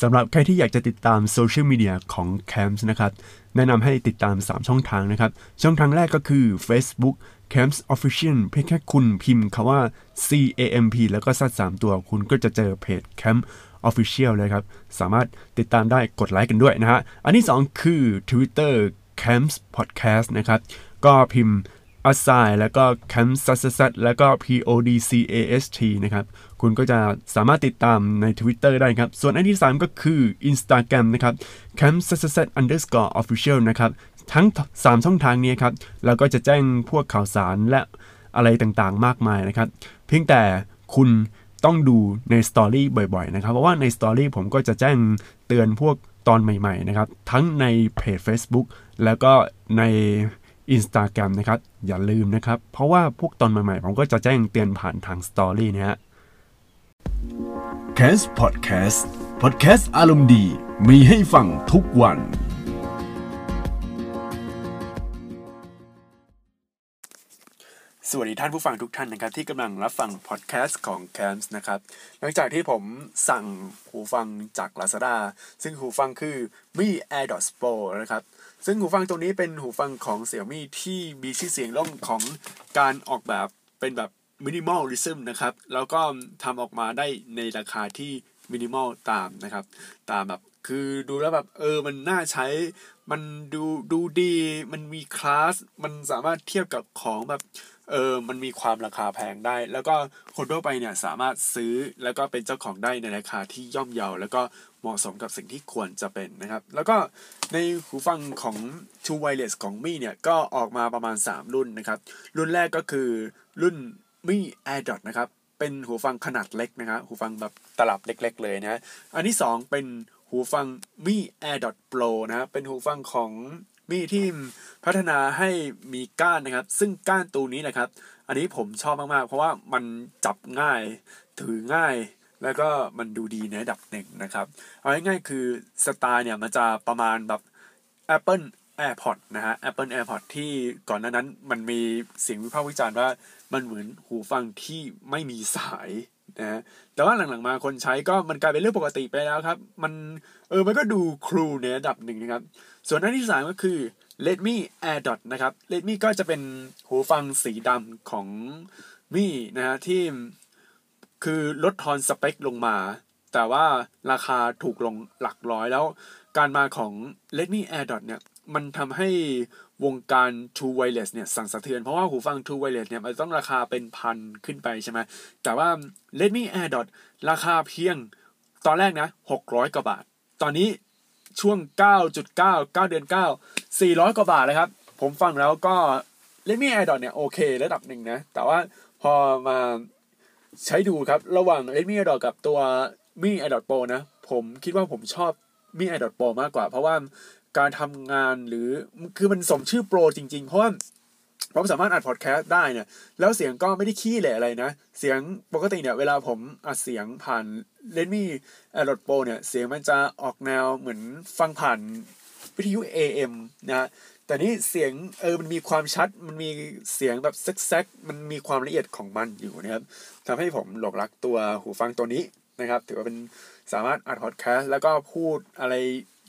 สำหรับใครที่อยากจะติดตามโซเชียลมีเดียของ Camps นะครับ แนะนำให้ติดตาม 3 ช่องทางนะครับ ช่องทางแรกก็คือ Facebook Camps Official เพียงแค่คุณพิมพ์คำว่า CAMP แล้วก็ซัด3ตัวคุณก็จะเจอเพจ Camp Official เลยครับ สามารถติดตามได้กดไลค์กันด้วยนะฮะ อันที่ 2 คือ Twitter Camps Podcast นะครับ ก็พิมพ์ a s i แล้วก็ Camp s s s แล้วก็ podcast นะครับ คุณก็จะสามารถติดตามใน Twitter ได้ครับ ส่วนอันที่ 3 ก็คือ Instagram นะครับ Camp s s s underscore official นะครับ ทั้ง 3 ช่องทางนี้ครับ เราก็จะแจ้งพวกข่าวสารและอะไรต่างๆ มากมายนะครับ เพียงแต่คุณต้องดูในสตอรี่บ่อยๆ นะครับ เพราะว่าในสตอรี่ผมก็จะแจ้งเตือนพวกตอนใหม่ๆ นะครับ ทั้งในเพจ Facebook แล้วก็ใน Instagram นะครับ อย่าลืมนะครับ เพราะว่าพวกตอนใหม่ๆ ผมก็จะแจ้งเตือนผ่านทาง story นะฮะ Camps Podcast พอดแคสต์อารมณ์ดี มีให้ฟังทุกวันสวัสดีท่านผู้ฟังทุกท่านนะครับ ที่กำลังรับฟังพอดแคสต์ของ Camps นะครับ หลังจากที่ผมสั่งหูฟังจาก Lazada ซึ่งหูฟังคือ Mi AirDots Pro นะครับ ซึ่งหูฟังตัวนี้เป็นหูฟังของ Xiaomi ที่มีชื่อเสียงเรื่องของการออกแบบเป็นแบบ minimalism นะครับ แล้วก็ทำออกมาได้ในราคาที่ minimal ตามนะครับ ตามแบบคือดูแล้วแบบเออมันน่าใช้ มันดูดูดี มันมีคลาส มันสามารถเทียบกับของแบบเออมันมีความราคาแพงได้ แล้วก็คนทั่วไปเนี่ยสามารถซื้อแล้วก็เป็นเจ้าของได้ในราคาที่ย่อมเยา แล้วก็ เหมาะสมกับสิ่งที่ควรจะเป็นนะครับ แล้วก็ในหูฟังของ True Wireless ของมี่เนี่ย ก็ออกมาประมาณ 3 รุ่นนะครับ รุ่นแรกก็คือรุ่นมี่ AirDot นะครับ เป็นหูฟังขนาดเล็กนะครับ หูฟังแบบตลับเล็ก ๆ เลยนะ อันที่ 2 เป็นหูฟังมี่ AirDot Pro นะครับเป็นหูฟังของมีที่พัฒนาให้มีก้านนะครับ ซึ่งก้านตัวนี้นะครับ อันนี้ผมชอบมากๆ เพราะว่ามันจับง่าย ถือง่าย แล้วก็มันดูดีในระดับหนึ่งนะครับ เอาง่ายๆคือสไตล์เนี่ยมันจะประมาณแบบ Apple AirPod นะฮะ Apple AirPod ที่ก่อนหน้านั้นมันมีเสียงวิพากษ์วิจารณ์ว่ามันเหมือนหูฟังที่ไม่มีสายนะฮะแต่ว่าหลังๆมาคนใช้ก็มันกลายเป็นเรื่องปกติไปแล้วครับ มันเออมันก็ดูครูในระดับหนึ่งนะครับ ส่วนอันที่สามก็คือ Redmi AirDot นะครับ Redmi ก็จะเป็นหูฟังสีดำของมี่นะฮะที่ คือลดทอนสเปคลงมา แต่ว่าราคาถูกลงหลักร้อยแล้ว การมาของ Redmi AirDot เนี่ย มันทำให้วงการ True Wireless เนี่ยสั่นสะเทือน เพราะว่าหูฟัง True Wireless เนี่ยมันต้องราคาเป็นพันขึ้นไปใช่ไหมแต่ว่า Redmi AirDot ราคาเพียงตอนแรกนะ 600 กว่าบาท ตอนนี้ช่วง 9.9 9 เดือน 9 400 กว่าบาทเลยครับ ผมฟังแล้วก็ Redmi AirDot เนี่ยโอเคระดับหนึ่งนะ แต่ว่าพอมา ใช้ดูครับ ระหว่าง Redmi Adot กับตัว Mi Adot Pro นะ ผมคิดว่าผมชอบ Mi Adot Pro มากกว่า เพราะว่าการทำงานหรือคือมันสมชื่อโปรจริง ๆ เพราะว่าผมสามารถอัดพอดแคสต์ได้เนี่ย แล้วเสียงก็ไม่ได้ขี้เหร่อะไรนะ เสียงปกติเนี่ย เวลาผมอัดเสียงผ่าน Redmi AirDot Pro เนี่ย เสียงมันจะออกแนวเหมือนฟังผ่านวิทยุ AM นะ แต่นี่เสียงเออมันมีความชัดมันมีเสียงแบบแซกๆมันมีความละเอียดของมันอยู่นะครับทำให้ผมหลงรักตัวหูฟังตัวนี้นะครับ ถือว่าเป็นสามารถอัดพอดแคสต์แล้วก็พูดอะไร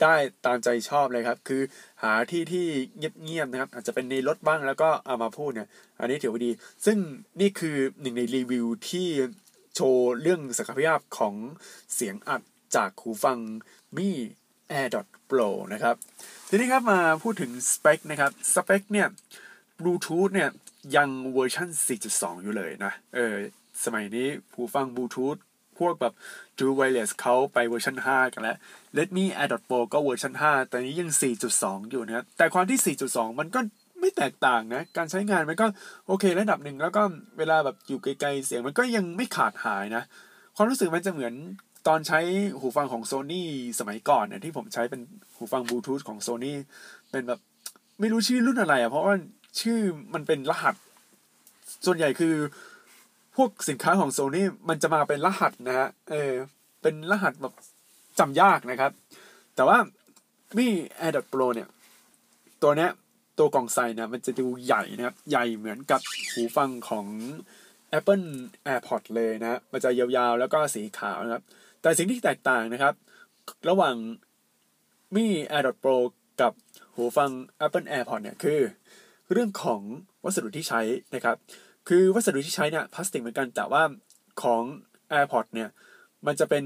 ได้ตามใจชอบเลยครับ คือหาที่ที่เงียบๆนะครับ อาจจะเป็นในรถบ้างแล้วก็เอามาพูดเนี่ย อันนี้ถือว่าดี ซึ่งนี่คือหนึ่งในรีวิวที่โชว์เรื่องศักยภาพของเสียงอัดจากหูฟังมี Air Pro นะครับ ทีนี้ครับมาพูดถึงสเปคนะครับสเปคเนี่ยบลูทูธเนี่ยยังเวอร์ชัน4.2 อยู่เลยนะ เออ สมัยนี้หูฟังบลูทูธพวกแบบ True Wireless เขาไปเวอร์ชัน5 กันแล้ว Redmi AirDot Pro ก็เวอร์ชัน5 แต่นี้ยัง 4.2 อยู่นะแต่ความที่ 4.2 มันก็ไม่แตกต่างนะ การใช้งานมันก็โอเคระดับหนึ่ง แล้วก็เวลาแบบอยู่ไกลๆเสียงมันก็ยังไม่ขาดหายนะ ความรู้สึกมันจะเหมือน ตอนใช้หูฟังของ Sony สมัยก่อนเนี่ยที่ผมใช้เป็นหูฟังบลูทูธของ Sony เป็นแบบไม่รู้ชื่อรุ่นอะไรอะเพราะว่าชื่อมันเป็นรหัส ส่วนใหญ่คือ พวกสินค้าของโซนี่มันจะมาเป็นรหัสนะฮะเออเป็นรหัสแบบจำยากนะครับ แต่ว่ามี AirDot Pro เนี่ย ตัวเนี้ยตัวกล่องใส่นี่ยมันจะดูใหญ่นะครับ ใหญ่เหมือนกับหูฟังของ Apple AirPods เลยนะ มันจะยาวๆ แล้วก็สีขาวนะครับ แต่สิ่งที่แตกต่างนะครับ ระหว่างมี AirDot Pro กับหูฟัง Apple AirPods เนี่ยคือ เรื่องของวัสดุที่ใช้นะครับ คือวัสดุที่ใช้เนี่ยพลาสติกเหมือนกันแต่ว่าของ AirPods เนี่ยมันจะเป็น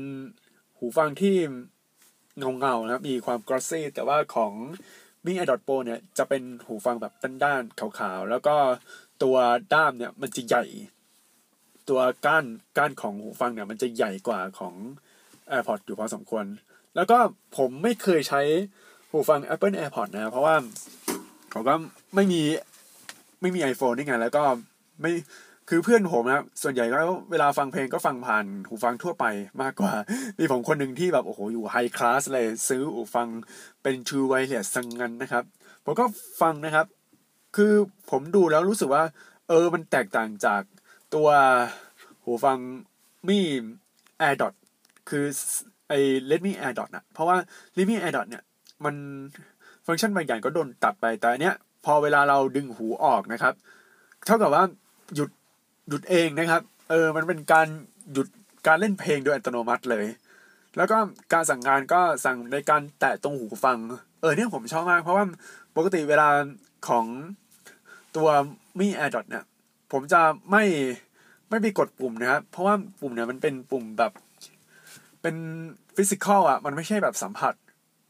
หูฟังที่เงาเงานะครับมีความกรอสซี่แต่ว่าของมี AirDot Pro เนี่ยจะเป็นหูฟังแบบด้านๆขาวๆ แล้วก็ตัวด้ามเนี่ยมันจะใหญ่ ตัวก้านก้านของหูฟังเนี่ยมันจะใหญ่กว่าของ AirPods อยู่พอสมควร แล้วก็ผมไม่เคยใช้หูฟัง Apple AirPods นะเพราะว่าเขาก็ไม่มีไม่มี iPhone นี่ไงแล้วก็ไม่คือเพื่อนผมนะครับส่วนใหญ่ก็เวลาฟังเพลงก็ฟังผ่านหูฟังทั่วไปมากกว่า มีผมคนหนึ่งที่แบบโอ้โหอยู่ไฮคลาสเลยซื้อหูฟังเป็น True Wireless สังงันนะครับ ผมก็ฟังนะครับ คือผมดูแล้วรู้สึกว่า เออมันแตกต่างจากตัวหูฟังมี AirDot คือไอ้ Redmi AirDot นะเพราะว่า Redmi AirDot เนี่ย มันฟังก์ชันบางอย่างก็โดนตัดไป แต่อันเนี้ยพอเวลาเราดึงหูออกนะครับ เท่ากับว่าหยุดหยุดเองนะครับ เออ มันเป็นการหยุดการเล่นเพลงโดยอัตโนมัติเลย แล้วก็การสั่งงานก็สั่งในการแตะตรงหูฟัง เออเนี่ยผมชอบมาก เพราะว่าปกติเวลาของตัวมี AirDot เนี่ย ผมจะไม่ไม่ไปกดปุ่มนะครับ เพราะว่าปุ่มเนี่ยมันเป็นปุ่มแบบ เป็นฟิสิกอลอะ มันไม่ใช่แบบสัมผัส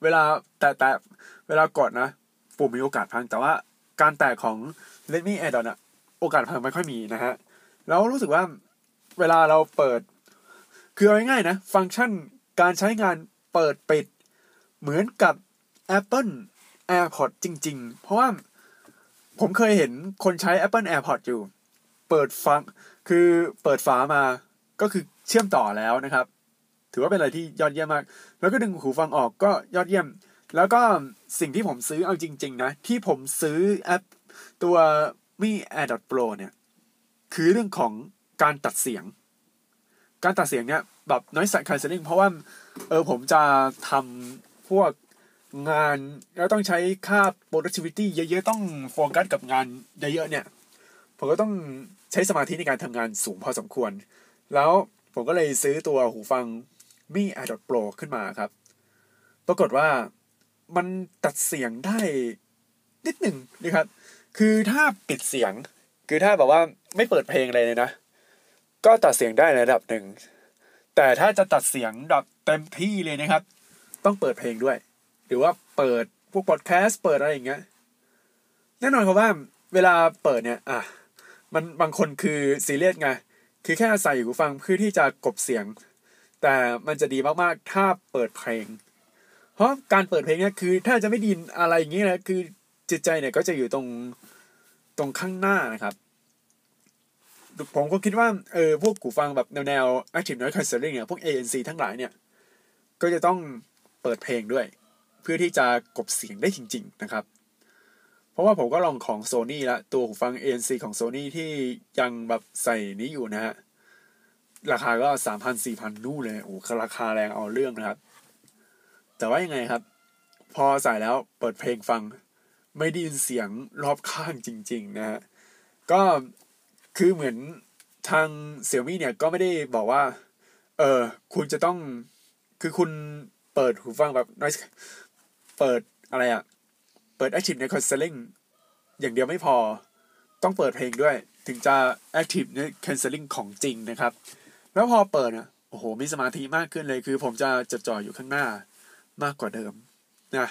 เวลาแตะแตะเวลากดนะ ปุ่มมีโอกาสพัง แต่ว่าการแตะของ Redmi AirDot อะ โอกาสพังไม่ค่อยมีนะฮะ แล้วรู้สึกว่าเวลาเราเปิด คือเอาง่ายๆนะ ฟังก์ชันการใช้งานเปิดปิด เหมือนกับ Apple AirPods จริง ๆ เพราะว่าผมเคยเห็นคนใช้ Apple AirPods อยู่ เปิดฟัง คือเปิดฝามา ก็คือเชื่อมต่อแล้วนะครับ ถือว่าเป็นอะไรที่ยอดเยี่ยมมาก แล้วก็ดึงหูฟังออกก็ยอดเยี่ยม แล้วก็สิ่งที่ผมซื้อเอาจริง ๆ นะ ที่ผมซื้อแอปตัวมี AirDot Pro เนี่ย คือเรื่องของการตัดเสียง การตัดเสียงเนี่ยแบบ noise cancelling เพราะว่าเออผมจะทำพวกงานแล้วต้องใช้ค่า productivity เยอะๆ ต้องโฟกัสกับงานเยอะๆเนี่ย ผมก็ต้องใช้สมาธิในการทำงานสูงพอสมควร แล้วผมก็เลยซื้อตัวหูฟัง มี AirDot Pro ขึ้นมาครับ ปรากฏว่ามันตัดเสียงได้นิดหนึ่งนะครับ คือถ้าปิดเสียง คือถ้าแบบว่าไม่เปิดเพลงอะไรเลยนะ ก็ตัดเสียงได้ในระดับหนึ่ง แต่ถ้าจะตัดเสียงแบบเต็มที่เลยนะครับ ต้องเปิดเพลงด้วย หรือว่าเปิดพวกพอดแคสต์เปิดอะไรอย่างเงี้ย แน่นอนครับว่าเวลาเปิดเนี่ย อะ มันบางคนคือซีเรียสไง คือแค่ใส่หูฟังเพื่อที่จะกบเสียง แต่มันจะดีมากๆ ถ้าเปิดเพลง เพราะการเปิดเพลงเนี่ยคือ ถ้าจะไม่ดินอะไรอย่างเงี้ยนะคือจิตใจเนี่ยก็จะอยู่ตรงตรงข้างหน้านะครับ ผมก็คิดว่าเออพวกหูฟังแบบแนวแนว active noise cancelling เนี่ยพวก ANC ทั้งหลายเนี่ย ก็จะต้องเปิดเพลงด้วย เพื่อที่จะกบเสียงได้จริง ๆ นะครับ เพราะว่าผมก็ลองของ Sony ละตัวหูฟัง ANC ของ Sony ที่ยังแบบใส่นี้อยู่นะฮะ ราคาก็สามพันสี่พันนู่นเลยโอ้ราคาแรงเอาเรื่องนะครับ แต่ว่ายังไงครับ พอใส่แล้วเปิดเพลงฟัง ไม่ได้ยินเสียงรอบข้างจริง ๆ นะฮะก็คือเหมือนทางเสี่ยมี่เนี่ยก็ไม่ได้บอกว่า เออคุณจะต้องคือคุณเปิดหูฟังแบบ noise เปิดอะไรอะเปิด active noise cancelling อย่างเดียวไม่พอ ต้องเปิดเพลงด้วย ถึงจะ active noise cancelling ของจริงนะครับ แล้วพอเปิดอะโอ้โห มีสมาธิมากขึ้นเลยคือ ผมจะจดจ่ออยู่ข้างหน้ามากกว่าเดิมนะ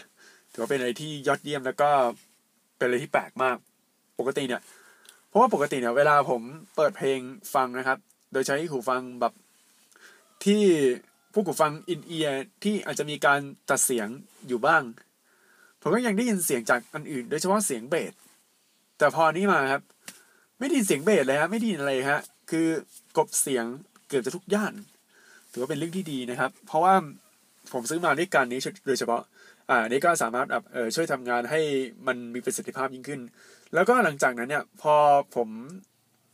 ถือว่าเป็นอะไรที่ยอดเยี่ยมแล้วก็เป็นอะไรที่แปลกมาก ปกติเนี่ยเพราะว่าปกติเนี่ยเวลาผมเปิดเพลงฟังนะครับ โดยใช้หูฟังแบบที่พวกหูฟังอินเอียร์ที่อาจจะมีการตัดเสียงอยู่บ้าง ผมก็ยังได้ยินเสียงจากอันอื่น โดยเฉพาะเสียงเบสแต่พอนี้มาครับ ไม่ได้ยินเสียงเบสเลยฮะไม่ได้ยินอะไรฮะคือกบเสียง เกือบจะทุกย่าน ถือว่าเป็นเรื่องที่ดีนะครับ เพราะว่าผมซื้อมาด้วยกันนี้โดยเฉพาะ อ่านี่ก็สามารถแบบเออช่วยทำงานให้มันมีประสิทธิภาพยิ่งขึ้น แล้วก็หลังจากนั้นเนี่ย พอผม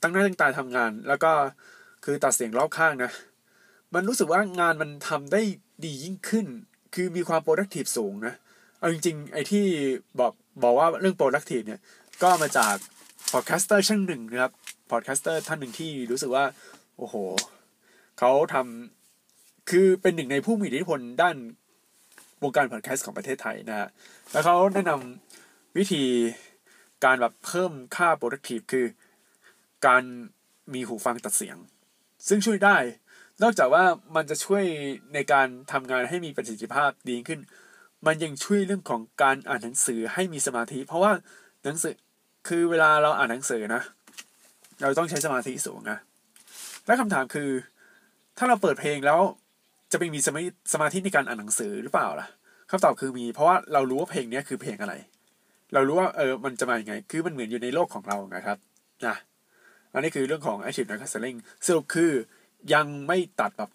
ตั้งหน้าตั้งตาทำงาน แล้วก็คือตัดเสียงรอบข้างนะ มันรู้สึกว่างานมันทำได้ดียิ่งขึ้น คือมีความ productive สูงนะเอาจริงๆ ไอ้ที่บอกบอกว่าเรื่อง productive เนี่ย ก็มาจาก podcaster ช่างหนึ่งนะครับ podcaster ท่านหนึ่งที่รู้สึกว่า โอ้โห เขาทำคือเป็นหนึ่งในผู้มีอิทธิพลด้านวงการพอดแคสต์ของประเทศไทยนะฮะแล้วเขาแนะนำวิธีการแบบเพิ่มค่า productive คือ การมีหูฟังตัดเสียง ซึ่งช่วยได้ นอกจากว่ามันจะช่วยในการทำงานให้มีประสิทธิภาพดีขึ้น มันยังช่วยเรื่องของการอ่านหนังสือให้มีสมาธิ เพราะว่าหนังสือคือเวลาเราอ่านหนังสือนะ เราต้องใช้สมาธิสูงนะและคำถามคือ ถ้าเราเปิดเพลงแล้วจะไปมีสมาสมาธิในการอ่านหนังสือหรือเปล่าล่ะคำตอบคือมีเพราะว่าเรารู้ว่าเพลงนี้คือเพลงอะไร เรารู้ว่าเออมันจะมาอย่างไง คือมันเหมือนอยู่ในโลกของเรานะครับนะอันนี้คือเรื่องของ active noise cancelling สรุปคือยังไม่ตัดแบบ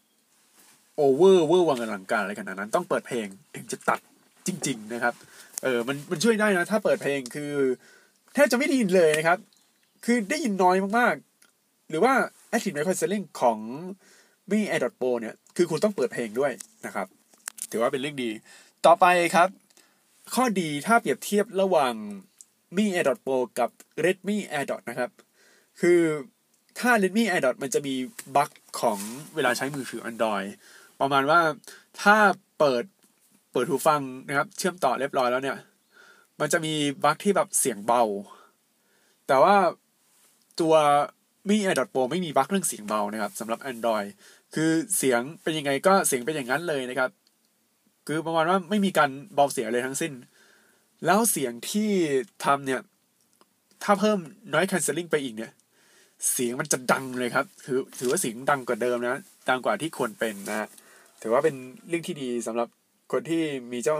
โอเวอร์เวอร์วังอลังการอะไรขนาดนั้น ต้องเปิดเพลงถึงจะตัดจริง ๆ นะครับ เออมันมันช่วยได้นะ ถ้าเปิดเพลงคือแทบจะไม่ได้ยินเลยนะครับ คือได้ยินน้อยมากๆ หรือว่า active noise cancelling ของ มี Air Pro เนี่ย คือคุณต้องเปิดเพลงด้วยนะครับ ถือว่าเป็นเรื่องดี ต่อไปครับ ข้อดีถ้าเปรียบเทียบระหว่างมี AirDot Pro กับ Redmi AirDot นะครับ คือถ้า Redmi AirDot มันจะมีบั๊กของเวลาใช้มือถือ Android ประมาณว่าถ้าเปิดเปิดหูฟังนะครับ เชื่อมต่อเรียบร้อยแล้วเนี่ย มันจะมีบั๊กที่แบบเสียงเบา แต่ว่าตัวมี AirDot Pro ไม่มีบั๊กเรื่องเสียงเบานะครับสำหรับ Android คือเสียงเป็นยังไงก็เสียงเป็นอย่างนั้นเลยนะครับ คือประมาณว่าไม่มีการเบาเสียงเลยทั้งสิ้น แล้วเสียงที่ทำเนี่ย ถ้าเพิ่ม noise cancelling ไปอีกเนี่ย เสียงมันจะดังเลยครับ ถือถือว่าเสียงดังกว่าเดิมนะ ดังกว่าที่ควรเป็นนะถือว่าเป็นเรื่องที่ดีสำหรับคนที่มีเจ้า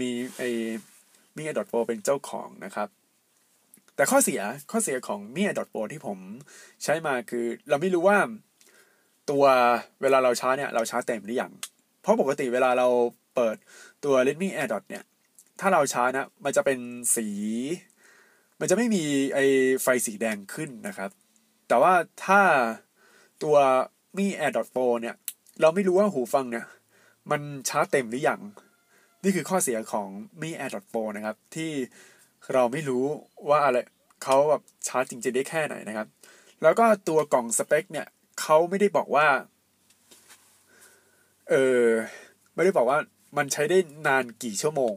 มีไอมีไอดอทโปเป็นเจ้าของนะครับแต่ข้อเสียข้อเสียของมีไอดอทโปที่ผมใช้มาคือ เราไม่รู้ว่า ตัวเวลาเราชาร์จเนี่ยเราชาร์จเต็มหรือยัง เพราะปกติเวลาเราเปิดตัว Redmi AirDot เนี่ย ถ้าเราชาร์จนะ มันจะเป็นสี มันจะไม่มีไอไฟสีแดงขึ้นนะครับ แต่ว่าถ้าตัวมี AirDot Pro เนี่ย เราไม่รู้ว่าหูฟังเนี่ย มันชาร์จเต็มหรือยัง นี่คือข้อเสียของมี AirDot Pro นะครับ ที่เราไม่รู้ว่าอะไรเขาแบบชาร์จจริงๆได้แค่ไหนนะครับ แล้วก็ตัวกล่องสเปคเนี่ย เขาไม่ได้บอกว่า เออไม่ได้บอกว่ามันใช้ได้นานกี่ชั่วโมง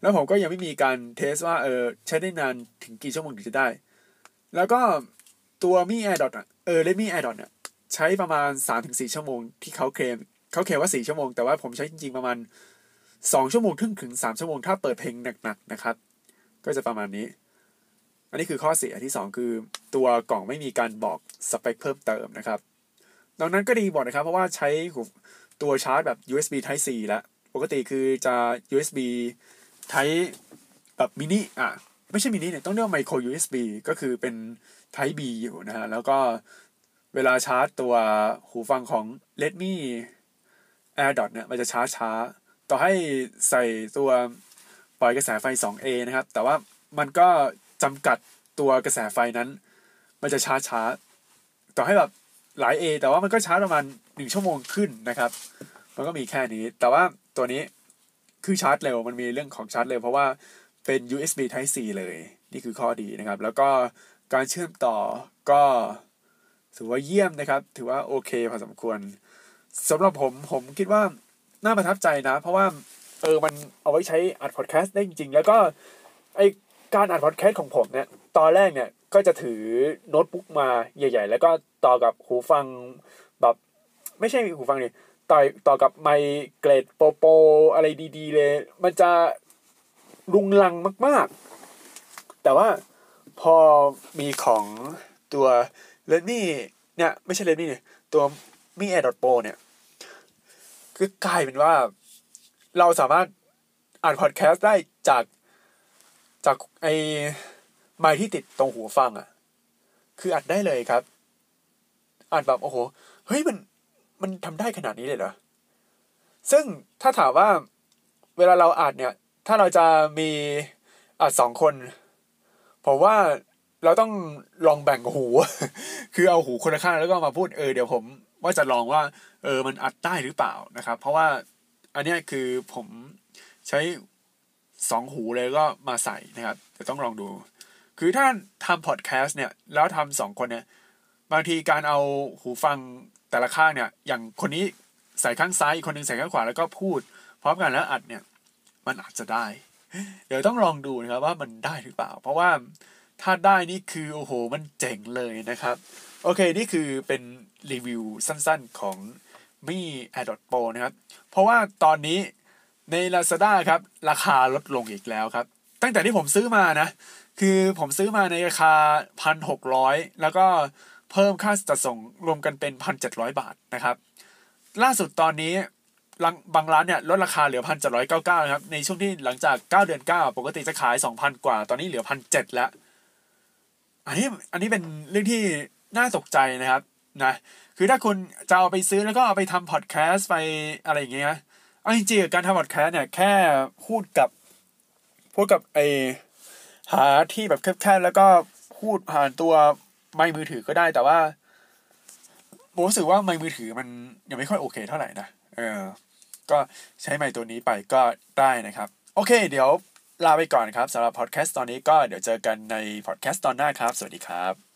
แล้วผมก็ยังไม่มีการเทสว่าเออใช้ได้นานถึงกี่ชั่วโมงถึงจะได้ แล้วก็ตัว Mi AirDot อะเออ Redmi AirDot เนี่ยใช้ประมาณสามถึงสี่ชั่วโมงที่เขาเคลมเขาเคลมว่าสี่ชั่วโมงแต่ว่าผมใช้จริงๆประมาณสองชั่วโมงถึงถึงสามชั่วโมงถ้าเปิดเพลงหนักๆนะครับ ก็จะประมาณนี้ อันนี้คือข้อเสียที่สองคือ ตัวกล่องไม่มีการบอกสเปคเพิ่มเติมนะครับดังนั้นก็ดีหมดนะครับ เพราะว่าใช้ตัวชาร์จแบบ USB Type C แล้วปกติคือจะ USB Type แบบมินิอะไม่ใช่มินิเนี่ยต้องเรียกว่าไมโคร USB ก็คือเป็น Type B อยู่นะฮะแล้วก็เวลาชาร์จตัวหูฟังของ Redmi AirDot เนี่ยมันจะชาร์จช้าต่อให้ใส่ตัวปล่อยกระแสไฟ 2A นะครับ แต่ว่ามันก็ จำกัดตัวกระแสไฟนั้น มันจะช้าช้าต่อให้แบบหลาย A แต่ว่ามันก็ชาร์จประมาณหนึ่งชั่วโมงขึ้นนะครับ มันก็มีแค่นี้ แต่ว่าตัวนี้คือชาร์จเร็ว มันมีเรื่องของชาร์จเร็วเพราะว่าเป็น USB Type C เลย นี่คือข้อดีนะครับ แล้วก็การเชื่อมต่อก็ถือว่าเยี่ยมนะครับ ถือว่าโอเคพอสมควรสำหรับผมผมคิดว่าน่าประทับใจนะ เพราะว่าเออมันเอาไว้ใช้อัดพอดแคสต์ได้จริงๆ แล้วก็ไอ การอัดพอดแคสต์ของผมเนี่ยตอนแรกเนี่ยก็จะถือโน้ตบุ๊กมาใหญ่ ๆ แล้วก็ต่อกับหูฟังแบบไม่ใช่หูฟังนี่ต่อต่อกับไมเกรดโปโปอะไรดี ๆ เลย มันจะรุงรังมาก ๆ แต่ว่าพอมีของตัวเลนนี่เนี่ยไม่ใช่เลนนี่เนี่ยตัวมีแอร์ดอทโปเนี่ยคือกลายเป็นว่าเราสามารถอ่านพอดแคสต์ได้จาก จากไอไมค์ที่ติดตรงหูฟังอะ่ะ คืออัดได้เลยครับอ่านแบบโอ้โห เฮ้ยมันมันทำได้ขนาดนี้เลยเหรอ ซึ่งถ้าถามว่าเวลาเราอ่านเนี่ย ถ้าเราจะมีอ่านสองคน ผมว่าเราต้องลองแบ่งหู คือเอาหูคนละข้างแล้วก็มาพูดเออเดี๋ยวผมว่าจะลองว่า เออมันอัดได้หรือเปล่านะครับ เพราะว่าอันนี้คือผมใช้ สองหูเลยก็มาใส่นะครับเดี๋ยวต้องลองดู คือถ้าทำพอดแคสต์เนี่ย แล้วทำสองคนเนี่ย บางทีการเอาหูฟังแต่ละข้างเนี่ย อย่างคนนี้ใส่ข้างซ้ายอีกคนนึงใส่ข้างขวาแล้วก็พูด พร้อมกันแล้วอัดเนี่ย มันอาจจะได้ เดี๋ยวต้องลองดูนะครับว่ามันได้หรือเปล่า เพราะว่าถ้าได้นี่คือโอ้โหมันเจ๋งเลยนะครับ โอเคนี่คือเป็นรีวิวสั้นๆของมี AirDot Pro นะครับ เพราะว่าตอนนี้ ใน Lazada ครับ ราคาลดลงอีกแล้วครับ ตั้งแต่ที่ผมซื้อมานะ คือผมซื้อมาในราคาพันหกร้อยแล้วก็เพิ่มค่าจัดส่งรวมกันเป็นพันเจ็ดร้อยบาทนะครับ ล่าสุดตอนนี้บางร้านเนี่ยลดราคาเหลือพันเจ็ดร้อยเก้าเก้าครับ ในช่วงที่หลังจากเก้าเดือนเก้าปกติจะขายสองพันกว่า ตอนนี้เหลือพันเจ็ดแล้ว อันนี้อันนี้เป็นเรื่องที่น่าตกใจนะครับนะ คือถ้าคุณจะเอาไปซื้อแล้วก็เอาไปทำพอดแคสต์ไปอะไรอย่างเงี้ย เอาจริงๆการทำพอดแคสต์เนี่ยแค่พูดกับพูดกับไอหาที่แบบแคบๆแล้วก็พูดผ่านตัวไมค์มือถือก็ได้ แต่ว่าผมรู้สึกว่าไมค์มือถือมันยังไม่ค่อยโอเคเท่าไหร่นะเออ ก็ใช้ไมค์ตัวนี้ไปก็ได้นะครับ โอเค เดี๋ยวลาไปก่อนครับสำหรับพอดแคสต์ตอนนี้ก็เดี๋ยวเจอกันในพอดแคสต์ตอนหน้าครับ สวัสดีครับ